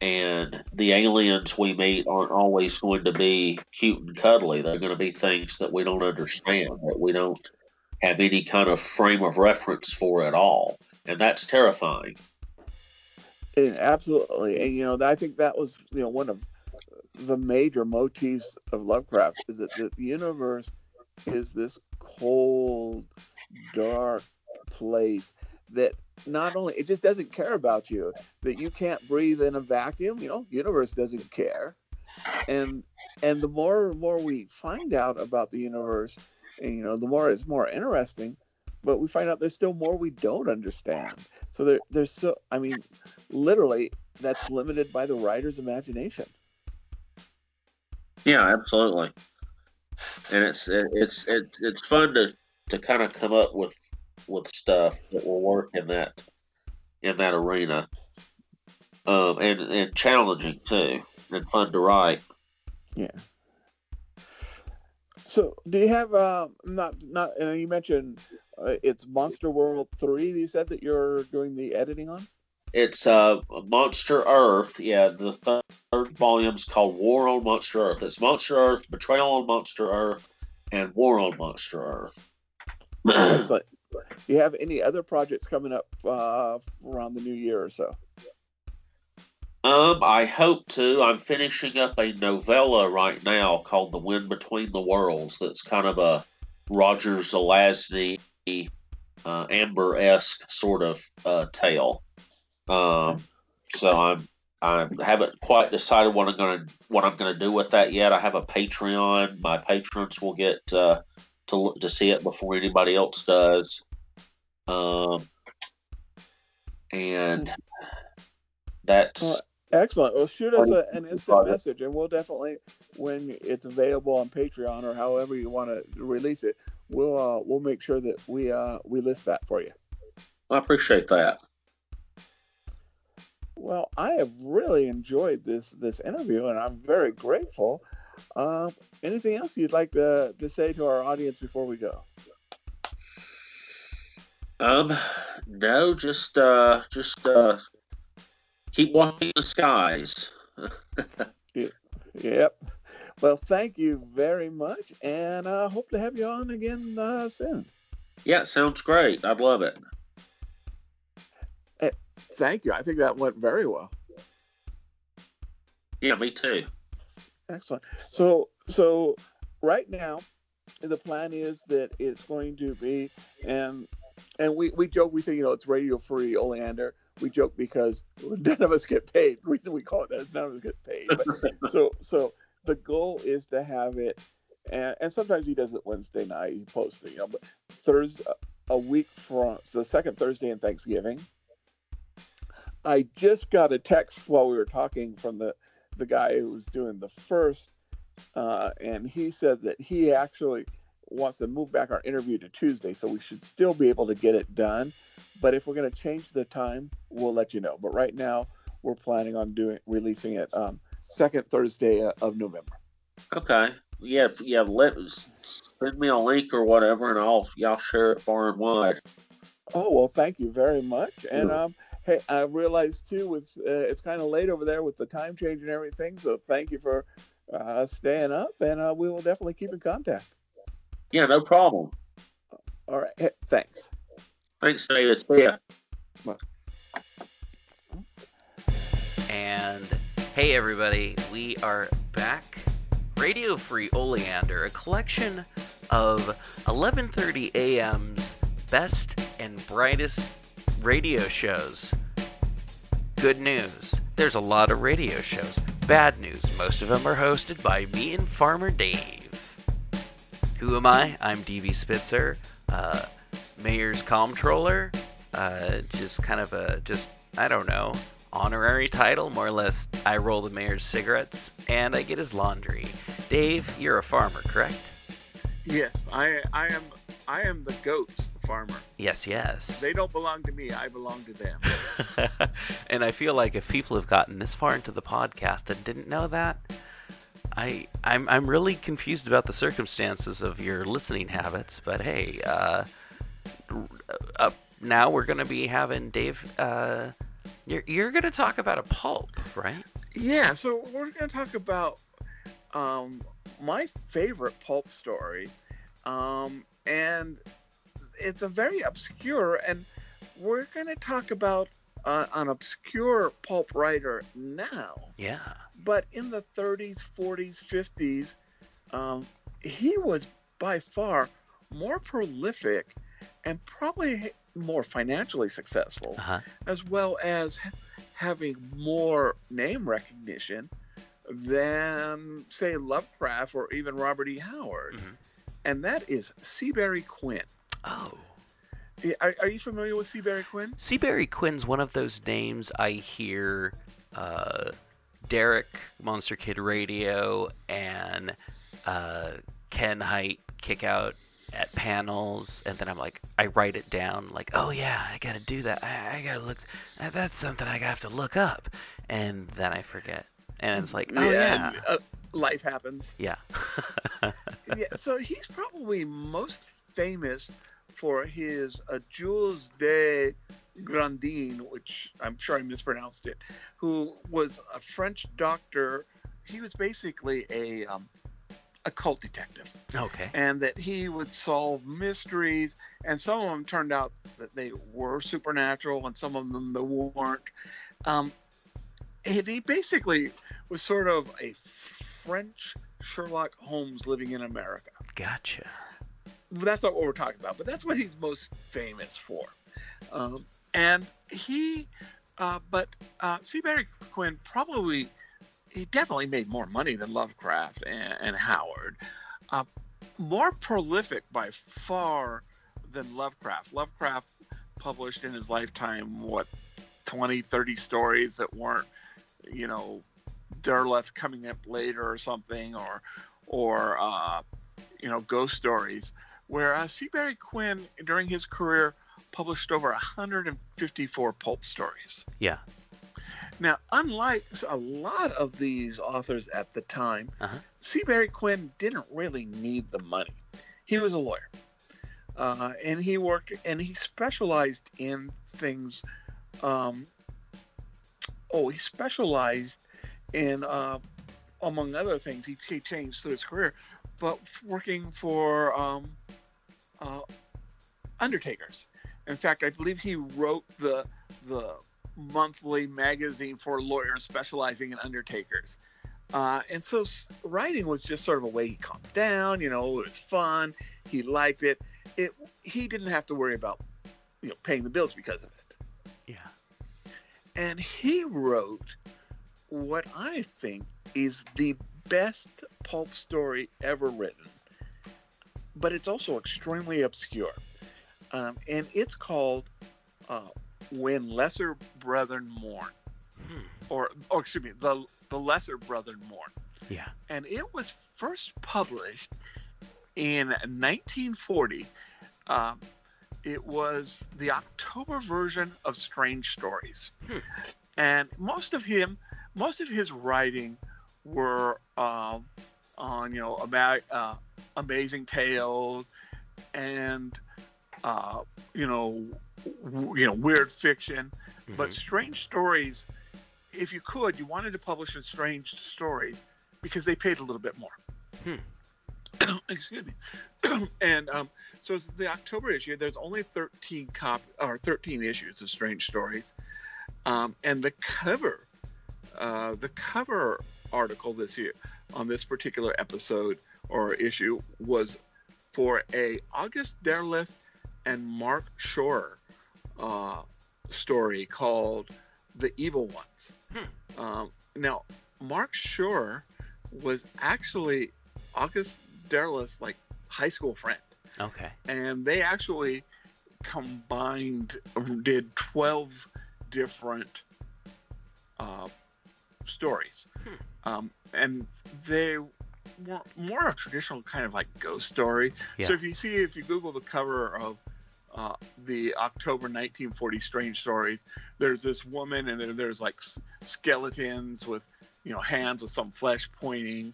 And the aliens we meet aren't always going to be cute and cuddly. They're going to be things that we don't understand, that we don't have any kind of frame of reference for at all. And that's terrifying. And absolutely. And, you know, I think that was, you know, one of the major motifs of Lovecraft is that the universe is this cold, dark, place that not only it just doesn't care about you that you can't breathe in a vacuum you know universe doesn't care. And and the more and more we find out about the universe and you know the more it's more interesting but we find out there's still more we don't understand. So there, there's so i mean literally that's limited by the writer's imagination. Yeah absolutely. And it's it's it's it's fun to to kind of come up with with stuff that will work in that in that arena, um, and and challenging too, and fun to write. Yeah. So, do you have uh, not not? Uh, you mentioned uh, it's Monster World three. You said that you're doing the editing on. It's uh, Monster Earth. Yeah, the third volume's called War on Monster Earth. It's Monster Earth, Betrayal on Monster Earth, and War on Monster Earth. Excellent. Do you have any other projects coming up uh, around the new year or so? Um, I hope to. I'm finishing up a novella right now called "The Wind Between the Worlds." That's kind of a Roger Zelazny, uh, Amber esque sort of uh, tale. Um, so I'm I haven't quite decided what I'm gonna what I'm gonna do with that yet. I have a Patreon. My patrons will get uh, to to see it before anybody else does. Um, and that's Well, Excellent. Well, shoot us a, an instant message, and we'll definitely, when it's available on Patreon or however you want to release it, we'll uh, we'll make sure that we uh, we list that for you. I appreciate that. Well, I have really enjoyed this this interview, and I'm very grateful. Uh, anything else you'd like to to say to our audience before we go? Um, no, just uh, just uh, keep watching the skies. yeah. Yep. Well, thank you very much, and I uh, hope to have you on again uh, soon. Yeah, sounds great. I'd love it. Thank you. I think that went very well. Yeah, me too. Excellent. So, so right now, the plan is that it's going to be, and and we we joke, we say, you know, it's radio free Oleander. We joke because none of us get paid. The reason we call it that is none of us get paid. But, so, so the goal is to have it, and, and sometimes he does it Wednesday night. He posts it, you know, but Thursday, a week from so the second Thursday in Thanksgiving. I just got a text while we were talking from the the guy who was doing the first, uh, and he said that he actually wants to move back our interview to Tuesday, so we should still be able to get it done. But if we're going to change the time, we'll let you know. But right now, we're planning on doing releasing it um, second Thursday uh, of November. Okay. Yeah, yeah. Let send me a link or whatever, and I'll y'all share it far and wide. Oh well, thank you very much. And um, hey, I realized too with uh, it's kind of late over there with the time change and everything. So thank you for uh, staying up, and uh, we will definitely keep in contact. Yeah, no problem. All right, thanks. Thanks, David. See ya. And hey, everybody, we are back. Radio Free Oleander, a collection of 11:30 a.m.'s best and brightest radio shows. Good news: there's a lot of radio shows. Bad news: most of them are hosted by me and Farmer Dave. Who am I? I'm DV Spitzer, uh, Mayor's Comptroller. Uh, just kind of a just I don't know honorary title, more or less. I roll the mayor's cigarettes and I get his laundry. Dave, you're a farmer, correct? Yes, I I am I am the goats farmer. Yes, yes. They don't belong to me. I belong to them. and I feel like if people have gotten this far into the podcast and didn't know that, I I'm I'm really confused about the circumstances of your listening habits. But hey, uh, up now we're gonna be having Dave. Uh, you're you're gonna talk about a pulp, right? Yeah, so we're going to talk about um, my favorite pulp story, um, and it's a very obscure, and we're going to talk about uh, an obscure pulp writer now, Yeah. But in the 30s, 40s, 50s, um, he was by far more prolific and probably more financially successful Uh huh. as well as having more name recognition than, say, Lovecraft or even Robert E. Howard. Mhm. And that is Seabury Quinn. Oh. Are, are you familiar with Seabury Quinn? Seabury Quinn's one of those names I hear uh, Derek, Monster Kid Radio, and uh, Ken Hite kick out at panels, and then I'm like, I write it down, like, oh yeah, I gotta do that. I, I gotta look. That's something I have to look up, and then I forget, and it's like, oh yeah, and, uh, life happens. yeah. yeah, so he's probably most famous for his uh, Jules de Grandin, which I'm sure I mispronounced it, who was a French doctor. He was basically a um, occult detective, okay. and that he would solve mysteries, and some of them turned out that they were supernatural, and some of them they weren't. Um, and he basically was sort of a French Sherlock Holmes living in America Gotcha. That's not what we're talking about, but that's what he's most famous for. Um, and he, uh, but uh, Seabury Quinn probably, he definitely made more money than Lovecraft and, and Howard. Uh, more prolific by far than Lovecraft. Lovecraft published in his lifetime what 20 30 stories that weren't you know derleth coming up later or something or or uh, you know ghost stories where uh, seabury quinn during his career published over 154 pulp stories. Yeah. now unlike a lot of these authors at the time Uh-huh. seabury quinn didn't really need the money. He was a lawyer. Uh, and he worked and he specialized in things um, oh he specialized in uh, among other things he, he changed through his career but working for um, uh, undertakers. In fact i believe he wrote the the monthly magazine for lawyers specializing in undertakers. Uh, and so writing was just sort of a way he calmed down you know it was fun he liked it. It he didn't have to worry about you know paying the bills because of it. Yeah. and he wrote what I think is the best pulp story ever written, but it's also extremely obscure. Um, and it's called uh, "When Lesser Brethren Mourn," Hmm. or, or excuse me, the the Lesser Brethren Mourn. Yeah. And it was first published in 1940. Um, it was the October version of Strange Stories, Hmm. and most of him, most of his writing, were um, on you know about uh, amazing tales and uh, you know w- you know weird fiction. But Mhm. Strange Stories, if you could, you wanted to publish in Strange Stories because they paid a little bit more. Excuse me. and um, so it's the October issue. There's only 13 cop or 13 issues of Strange Stories, um, and the cover, uh, the cover article this year on this particular episode or issue was for a August Derleth and Mark Schorer uh, story called "The Evil Ones." Um, now, Mark Schorer was actually August Derleth's like high school friend, Okay. and they actually combined did 12 different uh, stories um, and they were more a traditional kind of like ghost story Yeah. so if you see if you google the cover of uh, the october 1940 strange stories there's this woman and then there's like skeletons with you know hands with some flesh pointing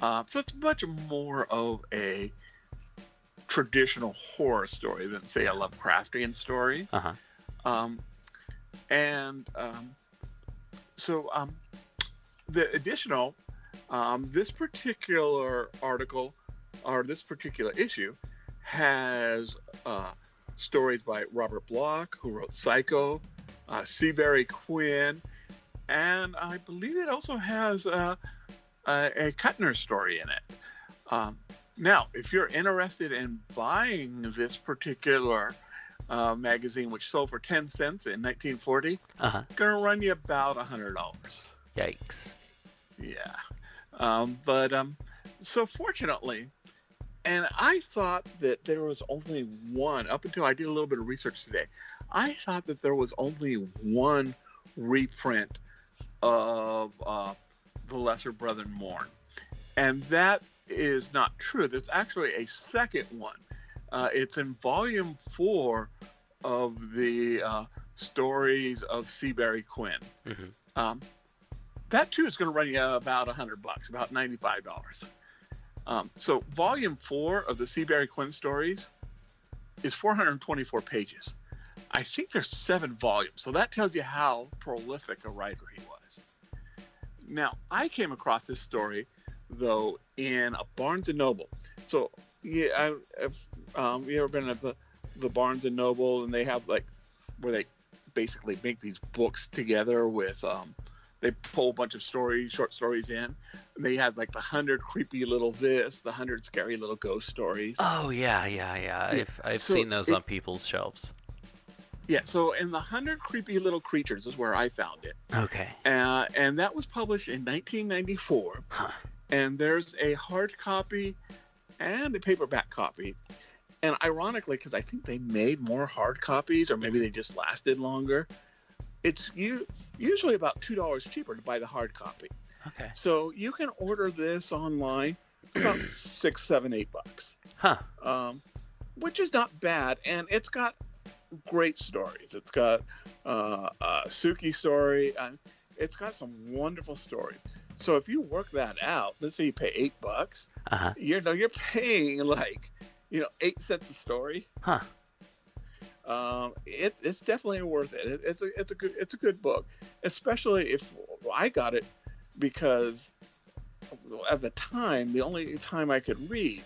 uh, so it's much more of a traditional horror story than say a Lovecraftian story. Uh huh. Um, and um, so um, the additional, um, this particular article or this particular issue has uh, stories by Robert Bloch, who wrote Psycho, uh, Seabury Quinn, and I believe it also has uh, a, a Kuttner story in it. Um, now, if you're interested in buying this particular uh, magazine, which sold for 10 cents in 1940, Uh huh. gonna run you about $100. Yikes. Yeah. Um, but um, so fortunately, and I thought that there was only one, up until I did a little bit of research today, I thought that there was only one reprint of uh, The Lesser Brethren Mourn. And that is not true. There's actually a second one. Uh, it's in volume four of the uh, stories of Seabury Quinn. Mhm. Um, that too is going to run you about a hundred bucks, about ninety-five dollars. Um, so volume four of the Seabury Quinn stories is 424 pages. I think there's seven volumes, so that tells you how prolific a writer he was. Now, I came across this story though in a Barnes and Noble. So, yeah, I, if um, you ever been at the the Barnes and Noble and they have like where they basically make these books together with um, they pull a bunch of stories, short stories in. and They had like the hundred creepy little this, the hundred scary little ghost stories. Oh yeah, yeah, yeah. Yeah, I've I've so seen those it- on people's shelves. Yeah, so in the hundred creepy little creatures is where I found it, Okay. uh, and that was published in 1994. Huh. And there's a hard copy and a paperback copy, and ironically, because I think they made more hard copies, or maybe they just lasted longer, it's you usually about two dollars cheaper to buy the hard copy. Okay. So you can order this online for about six, seven, eight bucks, Huh. um, which is not bad, and it's got great stories. It's got uh, a Saki story, it's got some wonderful stories. So if you work that out, let's say you pay eight bucks, Uh huh. you know you're paying like you know eight cents a story. Huh. Um, it, it's definitely worth it. it. It's a it's a good it's a good book, especially if I got it because at the time the only time I could read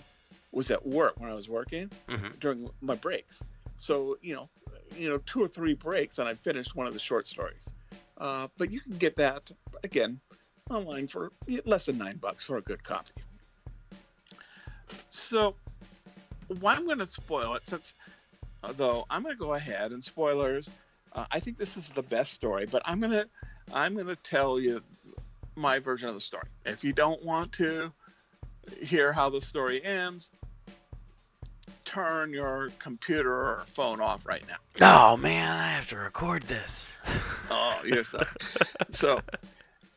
was at work when I was working hmm during my breaks. So you know, you know, two or three breaks, and I finished one of the short stories. Uh, but you can get that again online for less than nine bucks for a good copy. So, why I'm going to spoil it, since though I'm going to go ahead and spoilers. Uh, I think this is the best story, but I'm gonna I'm gonna tell you my version of the story. If you don't want to hear how the story ends, turn your computer or phone off right now. Oh man, I have to record this. Oh, yes. so,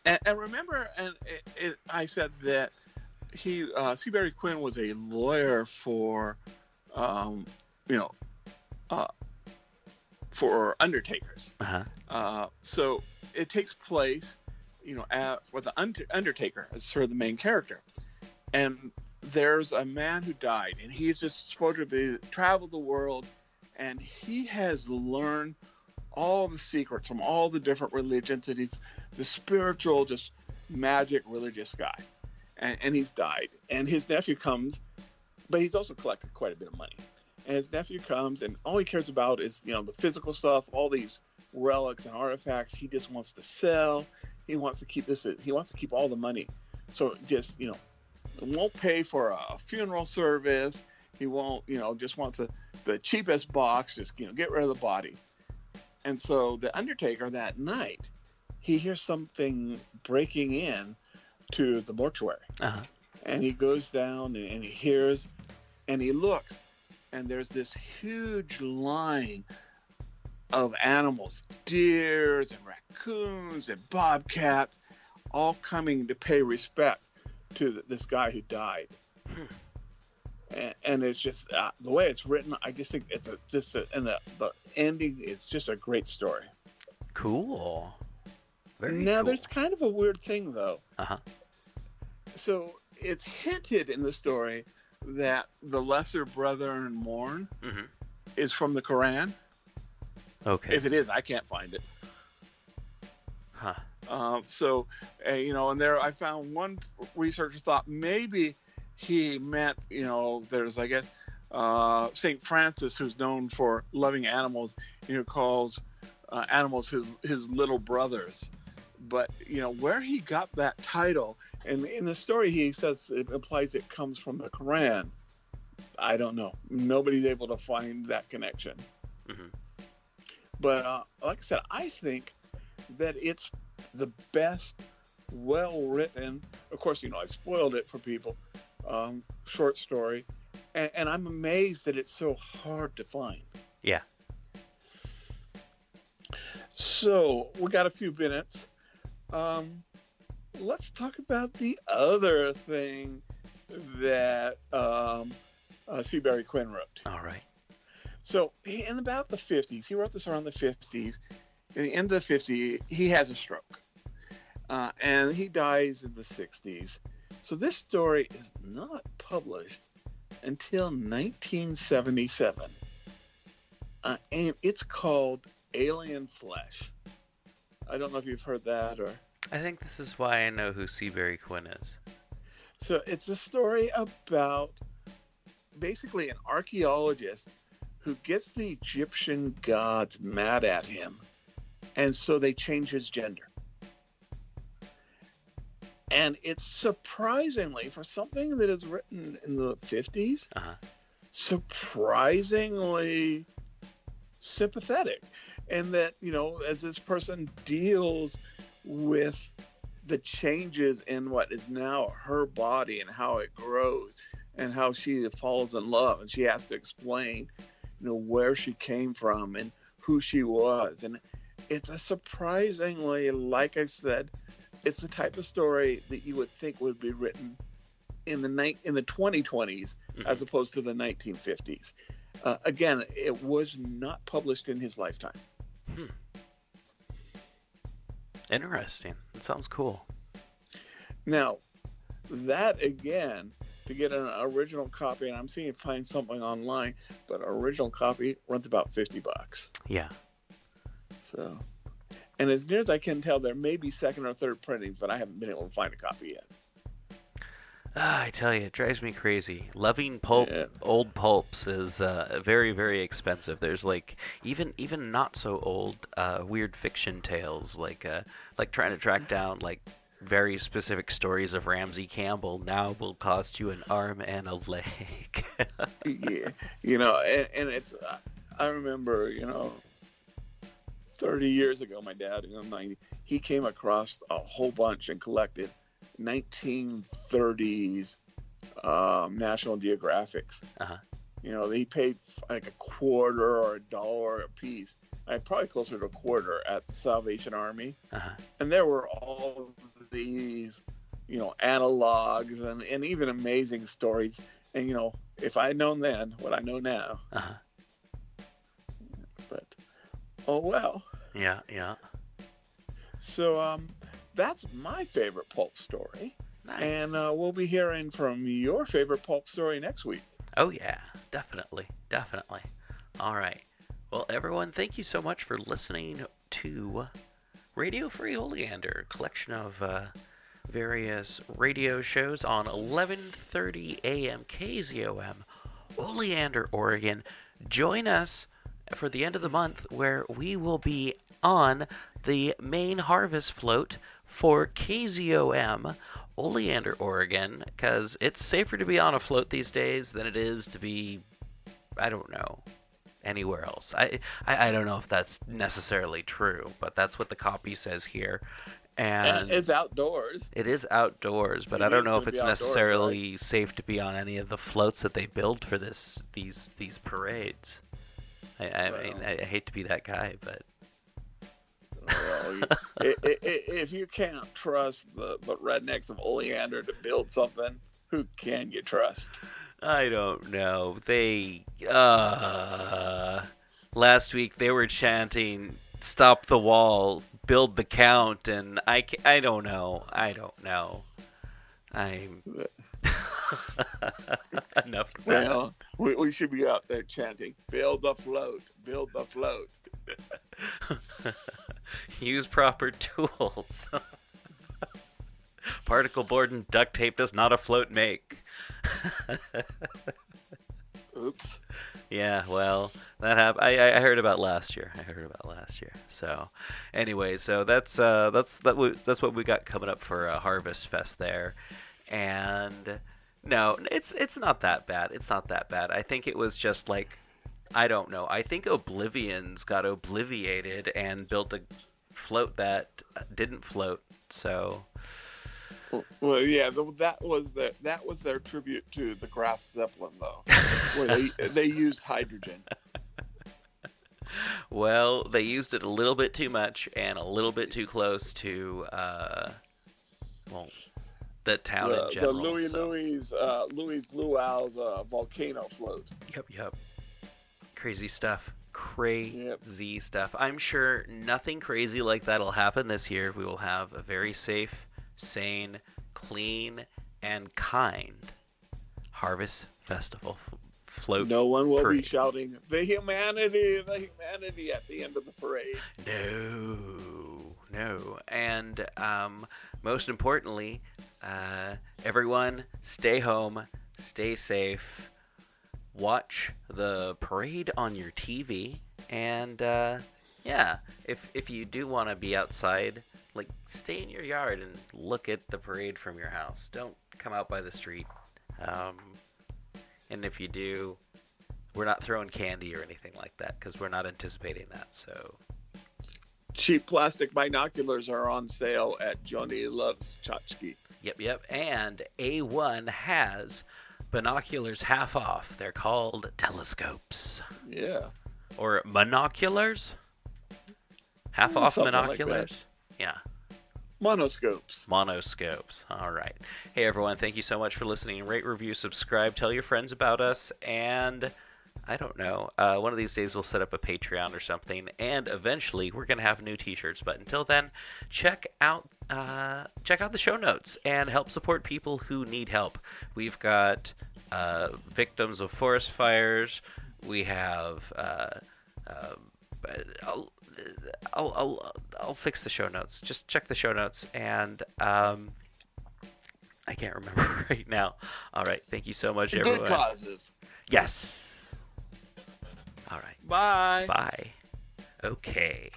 and, and remember, and it, it, I said that he, uh, Seabury Quinn, was a lawyer for, um, you know, uh, for undertakers. Uh-huh. Uh, so it takes place, you know, at, with the Under- Undertaker as sort of the main character, and there's a man who died, and he's just supposed to be traveled the world, and he has learned all the secrets from all the different religions, and he's the spiritual, just magic religious guy, and, and he's died, and his nephew comes, but he's also collected quite a bit of money, and his nephew comes, and all he cares about is you know the physical stuff, all these relics and artifacts. He just wants to sell. He wants to keep this. He wants to keep all the money. So just you know, won't pay for a funeral service. He won't, you know, just wants a, the cheapest box. Just you know, get rid of the body. And so the Undertaker that night, he hears something breaking in to the mortuary, Uh-huh. and he goes down and, and he hears, and he looks, and there's this huge line of animals, deers and raccoons and bobcats, all coming to pay respect to th- this guy who died. And, and it's just uh, the way it's written. I just think it's a, just a, and the the ending is just a great story. Cool. Very now cool. there's kind of a weird thing though. Uh-huh. So it's hinted in the story that the lesser brethren mourn Mhm. is from the Quran. Okay. If it is, I can't find it. huh. Um, so, uh, you know, and there I found one researcher thought maybe he meant, you know, there's, I guess, uh, St. Francis, who's known for loving animals, you know, calls uh, animals his, his little brothers. But, you know, where he got that title, and in the story he says it implies it comes from the Quran. I don't know. Nobody's able to find that connection. Mhm. But uh, like I said, I think that it's the best, well written. Of course, you know I spoiled it for people. Um, short story, and, and I'm amazed that it's so hard to find. Yeah. So we got a few minutes. Um, let's talk about the other thing that um, uh, Seabury Quinn wrote. All right. So he- in about the 50s, he wrote this around the 50s. In the end of the 50s, he has a stroke, uh, and he dies in the 60s. So this story is not published until 1977, uh, and it's called Alien Flesh. I don't know if you've heard that or. I think this is why I know who Seabury Quinn is. So it's a story about basically an archaeologist who gets the Egyptian gods mad at him, and so they change his gender. And it's surprisingly, for something that is written in the 50s, Uh-huh. surprisingly sympathetic. And that, you know, as this person deals with the changes in what is now her body and how it grows and how she falls in love and she has to explain, you know, where she came from and who she was. And it's a surprisingly, like I said, it's the type of story that you would think would be written in the night in the 2020s Mhm. as opposed to the 1950s. Uh, again, it was not published in his lifetime. Interesting. That sounds cool. Now, that again, to get an original copy, and I'm seeing if find something online, but an original copy runs about 50 bucks. Yeah. So, and as near as I can tell, there may be second or third printings, but I haven't been able to find a copy yet. Ah, I tell you, it drives me crazy. Loving pulp, Yeah. old pulps is uh, very, very expensive. There's like even even not so old uh, weird fiction tales, like uh, like trying to track down like very specific stories of Ramsey Campbell now will cost you an arm and a leg. yeah, you know, and, and it's I remember, you know, 30 years ago, my dad, know, 90, he came across a whole bunch and collected 1930s um, National Geographics. Uh-huh. You know, they paid like a quarter or a dollar a piece. I probably closer to a quarter at the Salvation Army uh-huh. and there were all these you know analogs and, and even amazing stories and you know if i'd known then what i know now Uh-huh. but oh well Yeah, yeah. so um that's my favorite pulp story Nice. and uh, we'll be hearing from your favorite pulp story next week Oh, yeah, definitely, definitely. All right. Well, everyone, thank you so much for listening to Radio Free Oleander, a collection of uh, various radio shows on 11:30 a.m. KZOM, Oleander, Oregon. Join us for the end of the month where we will be on the main harvest float for KZOM Oleander, Oregon, because it's safer to be on a float these days than it is to be, I don't know, anywhere else. I, I, I don't know if that's necessarily true, but that's what the copy says here. And and it's outdoors it is outdoors, but It I don't know if it's necessarily safe to be on any of the floats that they build for this these these parades. I, I mean, Well. I, I hate to be that guy, but well, if you can't trust the, the rednecks of oleander to build something who can you trust I don't know. They uh last week they were chanting stop the wall, build the count and I I don't know. I don't know. I'm enough. Well, we, we should be out there chanting, build the float, build the float. Use proper tools. Particle board and duct tape does not a float make. Oops. Yeah, well, that happened. I, I heard about last year. I heard about last year. So, anyway, so that's uh, that's that that's what we got coming up for uh, Harvest Fest there, and no, it's it's not that bad. It's not that bad. I think it was just like I don't know. I think Oblivions got obliviated and built a float that didn't float. So Well, yeah, th- that was the that was their tribute to the Graf Zeppelin, though, where they they used hydrogen. Well, they used it a little bit too much and a little bit too close to, uh, well, the town The, in the. Louis so- Louis uh, Louis Luau's uh, volcano float. Yep, yep. Crazy stuff. Crazy stuff. I'm sure nothing crazy like that'll happen this year. We will have a very safe, sane, clean, and kind Harvest Festival f- float. No one will be shouting the humanity, the humanity at the end of the parade. No, no. And um, most importantly, uh, everyone stay home, stay safe, watch the parade on your TV, and uh, yeah, if if you do want to be outside, like stay in your yard and look at the parade from your house. Don't come out by the street. Um, and if you do, we're not throwing candy or anything like that because we're not anticipating that. So Cheap plastic binoculars are on sale at Johnny Loves Tchotchke. Yep, yep. And A1 has binoculars half off. They're called telescopes Yeah. or monoculars. Half off something like monoculars. that. yeah. Monoscopes. Monoscopes. All right. Hey, everyone. Thank you so much for listening. Rate, review, subscribe, tell your friends about us. And I don't know. Uh, one of these days, we'll set up a Patreon or something. And eventually, we're going to have new t shirts. But until then, check out. Uh, check out the show notes and help support people who need help. We've got uh, victims of forest fires. We have uh, uh, I'll, I'll, I'll, I'll fix the show notes. Just check the show notes, and um, I can't remember right now. All right, thank you so much, Good everyone. causes. Yes. All right, Bye. bye. Okay.